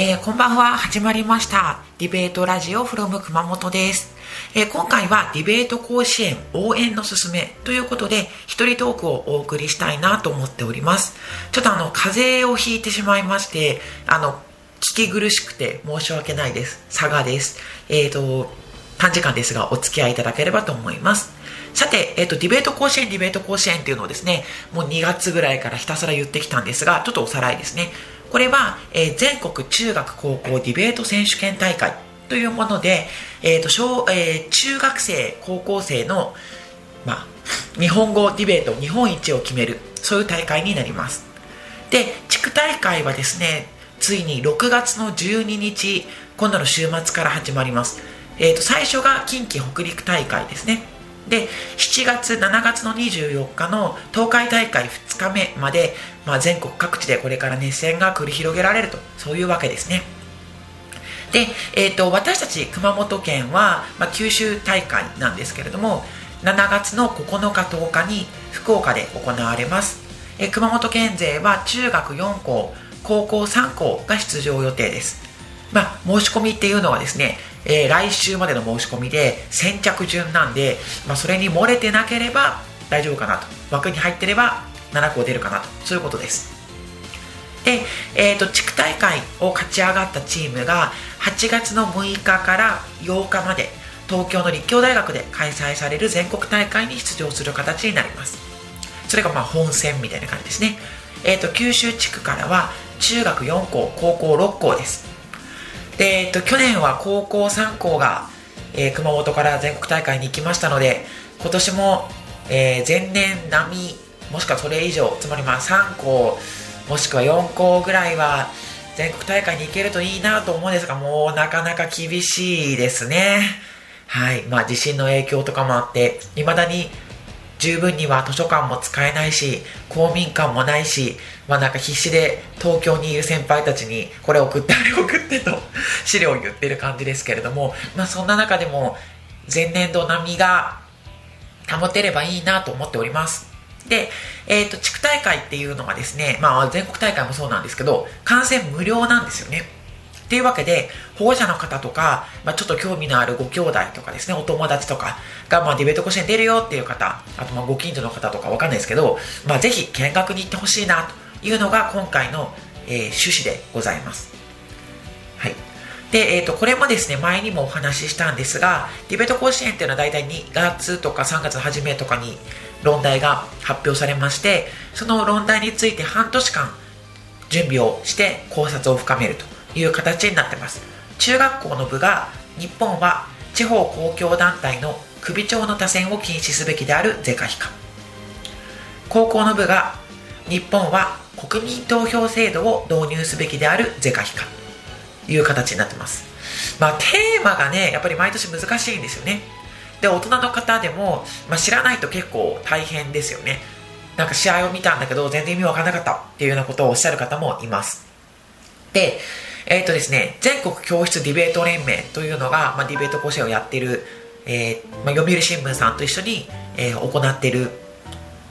ふわ始まりました。ディベートラジオ from 熊本です、えー、今回はディベート甲子園応援のすすめということで一人トークをお送りしたいなと思っております。ちょっとあの風邪をひいてしまいましてあの聞き苦しくて申し訳ないです。佐賀です。えっ、ー、と短時間ですがお付き合いいただければと思います。さて、えっ、ー、と、ディベート甲子園、ディベート甲子園っていうのをですね、もう2月ぐらいからひたすら言ってきたんですが、ちょっとおさらいですね。これは、えー、全国中学高校ディベート選手権大会というもので、えーと小えー、中学生、高校生の、まあ、日本語ディベート日本一を決めるそういう大会になります。で地区大会はですねついに6月の12日今度の週末から始まります、えーと最初が近畿北陸大会ですね。で7月7月の24日の東海大会2日目まで、まあ、全国各地でこれから熱戦が繰り広げられるとそういうわけですね。で、えーと、私たち熊本県は、まあ、九州大会なんですけれども7月の9日10日に福岡で行われます、え、熊本県勢は中学4校高校3校が出場予定です。まあ、申し込みっていうのはですね、えー、来週までの申し込みで先着順なんで、まあ、それに漏れてなければ大丈夫かなと。枠に入ってれば7校出るかなと。そういうことです。で、えーと、地区大会を勝ち上がったチームが8月の6日から8日まで東京の立教大学で開催される全国大会に出場する形になります。それがまあ本戦みたいな感じですね。え、ー、と九州地区からは中学4校高校6校です。で、えっと、去年は高校3校が、えー、熊本から全国大会に行きましたので、今年も、えー、前年並み、もしくはそれ以上、つまりまあ3校、もしくは4校ぐらいは全国大会に行けるといいなと思うんですが、もうなかなか厳しいですね。はい。まあ地震の影響とかもあって、未だに十分には図書館も使えないし、公民館もないし、まあなんか必死で東京にいる先輩たちにこれ送ってあれ送ってと 資料を言ってる感じですけれども、まあそんな中でも前年度並みが保てればいいなと思っております。で、えっ、ー、と、地区大会っていうのはですね、まあ全国大会もそうなんですけど、観戦無料なんですよね。っていうわけで、保護者の方とか、まあ、ちょっと興味のあるご兄弟とかですね、お友達とかが、まあ、ディベート甲子園出るよっていう方、あとまあご近所の方とかわかんないですけど、まあ、ぜひ見学に行ってほしいなというのが今回の、えー、趣旨でございます。はい。で、えっ、ー、と、これもですね、前にもお話ししたんですが、ディベート甲子園っていうのは大体2月とか3月初めとかに論題が発表されまして、その論題について半年間準備をして考察を深めると。いう形になってます。中学校の部が日本は地方公共団体の首長の多選を禁止すべきである是か非か。高校の部が日本は国民投票制度を導入すべきである是か非か。という形になってます。まあテーマがねやっぱり毎年難しいんですよね。で大人の方でも、まあ、知らないと結構大変ですよね。なんか試合を見たんだけど全然意味わからなかったっていうようなことをおっしゃる方もいます。でえっ、ー、とですね、全国教室ディベート連盟というのが、まあ、ディベート甲子園をやっている、えー、まあ、読売新聞さんと一緒に、えー、行っている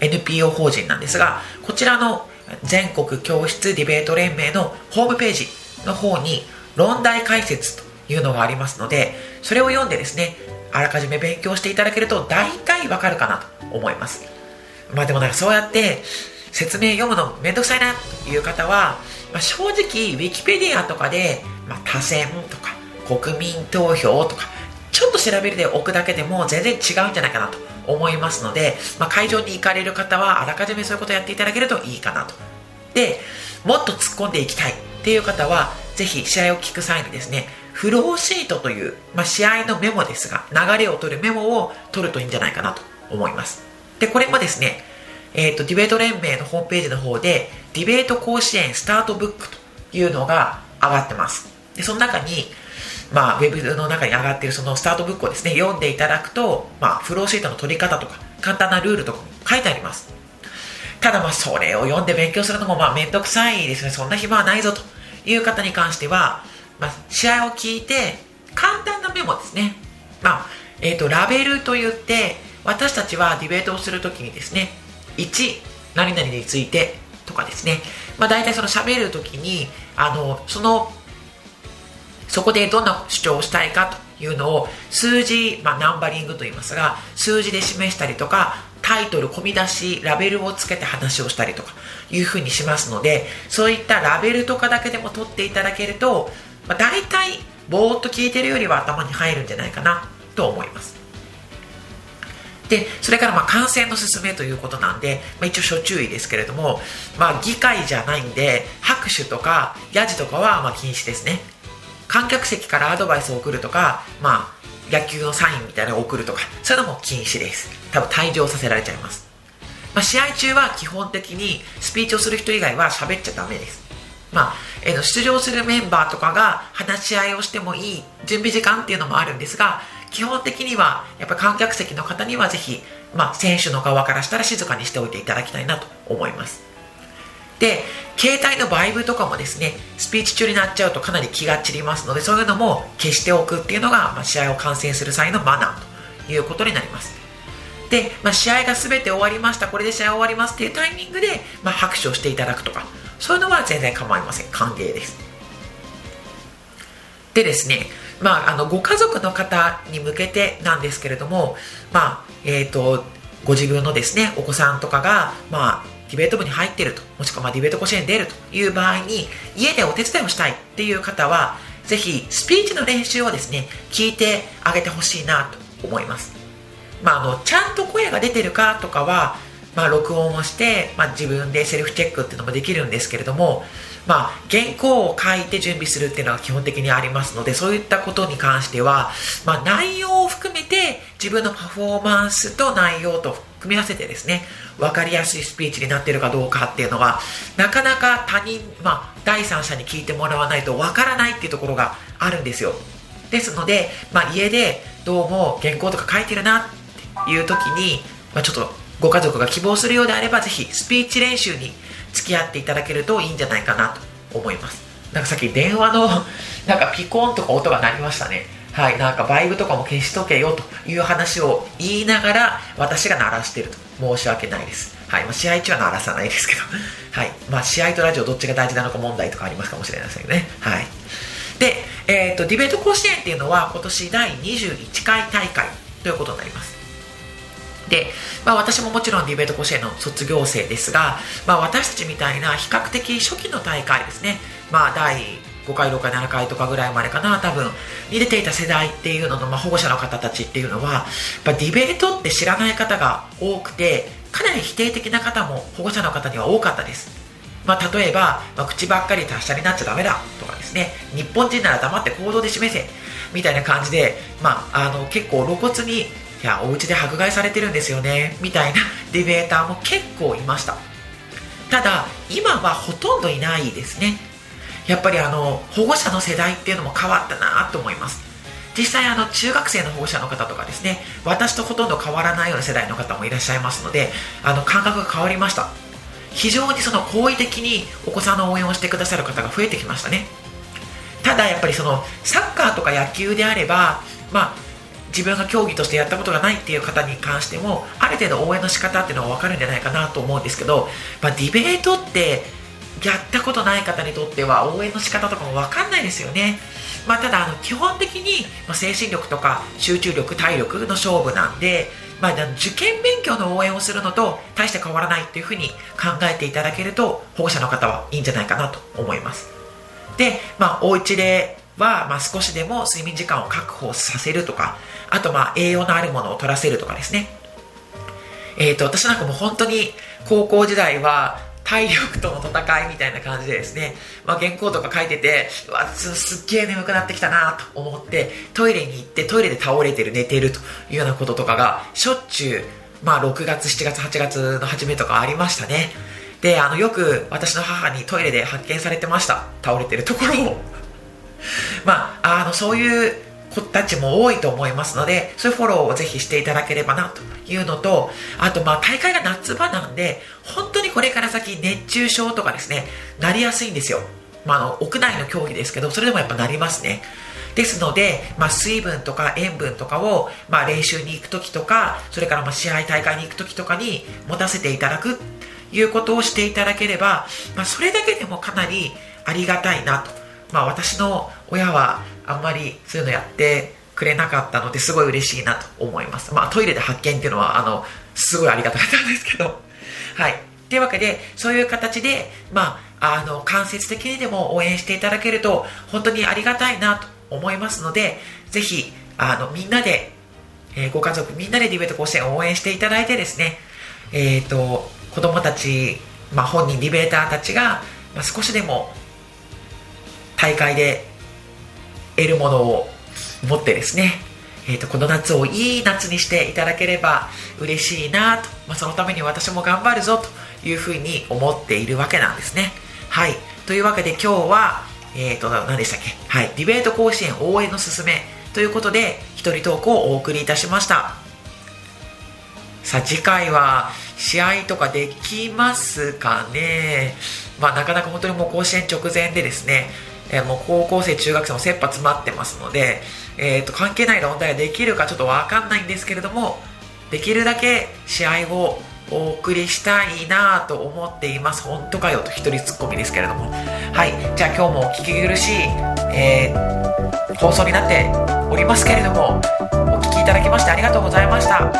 NPO 法人なんですが、こちらの全国教室ディベート連盟のホームページの方に論題解説というのがありますので、それを読んでですね、あらかじめ勉強していただけると大体わかるかなと思います。まあでもなんかそうやって説明読むのめんどくさいなという方は、まあ、正直、ウィキペディアとかで、まあ、多選とか、国民投票とか、ちょっと調べるでおくだけでも全然違うんじゃないかなと思いますので、まあ、会場に行かれる方はあらかじめそういうことをやっていただけるといいかなと。で、もっと突っ込んでいきたいっていう方は、ぜひ試合を聞く際にですね、フローシートという、まあ、試合のメモですが、流れを取るメモを取るといいんじゃないかなと思います。で、これもですね、えっ、ー、と、ディベート連盟のホームページの方で、ディベート甲子園スタートブックというのが上がってます。で、その中に、まあ、ウェブの中に上がっているそのスタートブックをですね、読んでいただくと、まあ、フローシートの取り方とか、簡単なルールとかも書いてあります。ただまあ、それを読んで勉強するのもまあ、めんどくさいですね。そんな暇はないぞという方に関しては、まあ、試合を聞いて、簡単なメモですね。まあ、えっ、ー、と、ラベルと言って、私たちはディベートをするときにですね、1、何々についてとかですね、まあ、大体その喋るときに、あの、そのそこでどんな主張をしたいかというのを数字、まあ、ナンバリングと言いますが数字で示したりとかタイトル込み出しラベルをつけて話をしたりとかいうふうにしますのでそういったラベルとかだけでも取っていただけると、まあ、大体ぼーっと聞いてるよりは頭に入るんじゃないかなと思います。でそれからまあ感染の進めということなんで、まあ、一応諸注意ですけれども、まあ、議会じゃないんで拍手とかヤジとかはまあ禁止ですね。観客席からアドバイスを送るとか、まあ、野球のサインみたいなのを送るとかそういうのも禁止です。多分退場させられちゃいます、まあ、試合中は基本的にスピーチをする人以外は喋っちゃダメです。まあ、えー、出場するメンバーとかが話し合いをしてもいい準備時間っていうのもあるんですが基本的にはやっぱ観客席の方にはぜひ、まあ、選手の側からしたら静かにしておいていただきたいなと思います。で携帯のバイブとかもですねスピーチ中になっちゃうとかなり気が散りますのでそういうのも消しておくっていうのが、まあ、試合を観戦する際のマナーということになります。で、まあ、試合が全て終わりましたこれで試合終わりますっていうタイミングで、まあ、拍手をしていただくとかそういうのは全然構いません。歓迎です。でですねまあ、あのご家族の方に向けてなんですけれども、まあえーと、ご自分のですねお子さんとかが、まあ、ディベート部に入っているともしくはまディベート甲子園に出るという場合に家でお手伝いをしたいっていう方はぜひスピーチの練習をですね聞いてあげてほしいなと思います、まあ、あのちゃんと声が出てるかとかは、まあ、録音をして、まあ、自分でセルフチェックっていうのもできるんですけれどもまあ、原稿を書いて準備するっていうのは基本的にありますので、そういったことに関しては、まあ、内容を含めて自分のパフォーマンスと内容と組み合わせてですね、分かりやすいスピーチになっているかどうかっていうのは、なかなか他人、まあ、第三者に聞いてもらわないと分からないっていうところがあるんですよ。ですので、まあ、家でどうも原稿とか書いてるなっていう時に、まあ、ちょっとご家族が希望するようであれば、ぜひスピーチ練習に付き合っていただけるといいんじゃないかなと思います。なんかさっき電話の なんかピコンとか音が鳴りましたね。はいなんかバイブとかも消しとけよという話を言いながら私が鳴らしてると申し訳ないです。はい、まあ、試合中は鳴らさないですけど。はいまあ試合とラジオどっちが大事なのか問題とかありますかもしれませんね。はい。で、えーと、ディベート甲子園っていうのは今年第21回大会ということになります。で、まあ、私ももちろんディベート甲子園の卒業生ですが、まあ、私たちみたいな比較的初期の大会ですね、まあ、第5回、6回、7回とかぐらいまでかな、多分、に出ていた世代っていうのの、まあ、保護者の方たちっていうのは、やディベートって知らない方が多くて、かなり否定的な方も保護者の方には多かったです。まあ、例えば、まあ、口ばっかり達者になっちゃダメだとかですね、日本人なら黙って行動で示せ、みたいな感じで、まあ、あの結構露骨にいやお家で迫害されてるんですよねみたいなディベーターも結構いました。ただ今はほとんどいないですね。やっぱりあの保護者の世代っていうのも変わったなと思います。実際あの中学生の保護者の方とかですね私とほとんど変わらないような世代の方もいらっしゃいますのであの感覚が変わりました。非常にその好意的にお子さんの応援をしてくださる方が増えてきましたね。ただやっぱりそのサッカーとか野球であればまあ自分が競技としてやったことがないっていう方に関してもある程度応援の仕方っていうのは分かるんじゃないかなと思うんですけど、まあ、ディベートってやったことない方にとっては応援の仕方とかも分かんないですよね、まあ、ただあの基本的に、精神力とか集中力体力の勝負なんで、まあ、受験勉強の応援をするのと大して変わらないっていうふうに考えていただけると保護者の方はいいんじゃないかなと思います。で、まあ、お家では、まあ、少しでも睡眠時間を確保させるとか、あと、まあ、栄養のあるものを取らせるとかですね。えっ、ー、と、私なんかも本当に高校時代は、体力との戦いみたいな感じでですね、まあ、原稿とか書いてて、うわす、すっげえ眠くなってきたなと思って、トイレに行ってトイレで倒れてる、寝てるというようなこととかが、しょっちゅう、まあ、6月、7月、8月の初めとかありましたね。で、あの、よく私の母にトイレで発見されてました。倒れてるところを。まあ、あの、そういう子たちも多いと思いますので、そういうフォローをぜひしていただければなというのと、あとまあ大会が夏場なんで、本当にこれから先熱中症とかですね、なりやすいんですよ。まあ、あの、屋内の競技ですけど、それでもやっぱなりますね。ですので、まあ、水分とか塩分とかを、まあ、練習に行く時とか、それからまあ試合大会に行く時とかに持たせていただくということをしていただければ、まあ、それだけでもかなりありがたいなとまあ私の親はあんまりそういうのやってくれなかったのですごい嬉しいなと思います。まあトイレで発見っていうのは、あの、すごいありがたかったんですけど。はい。というわけで、そういう形で、まあ、あの、間接的にでも応援していただけると、本当にありがたいなと思いますので、ぜひ、あの、みんなで、えー、ご家族みんなでディベート甲子園を応援していただいてですね、えっ、ー、と、子供たち、まあ、本人ディベーターたちが、まあ、少しでも大会で得るものを持ってですね、えーと、この夏をいい夏にしていただければ嬉しいなと、まあ、そのために私も頑張るぞというふうに思っているわけなんですね。はい。というわけで今日は、えっ、ー、と、何でしたっけ？はい。ディベート甲子園応援のすすめということで、一人トークをお送りいたしました。さあ、次回は試合とかできますかね？まあ、なかなか本当にもう甲子園直前でですね、えー、もう高校生、中学生も切羽詰まってますので、えーと、関係ない問題ができるかちょっと分かんないんですけれどもできるだけ試合をお送りしたいなと思っています。本当かよと一人ツッコミですけれども。はい。じゃあ今日もお聞き苦しい、えー、放送になっておりますけれどもお聞きいただきましてありがとうございました、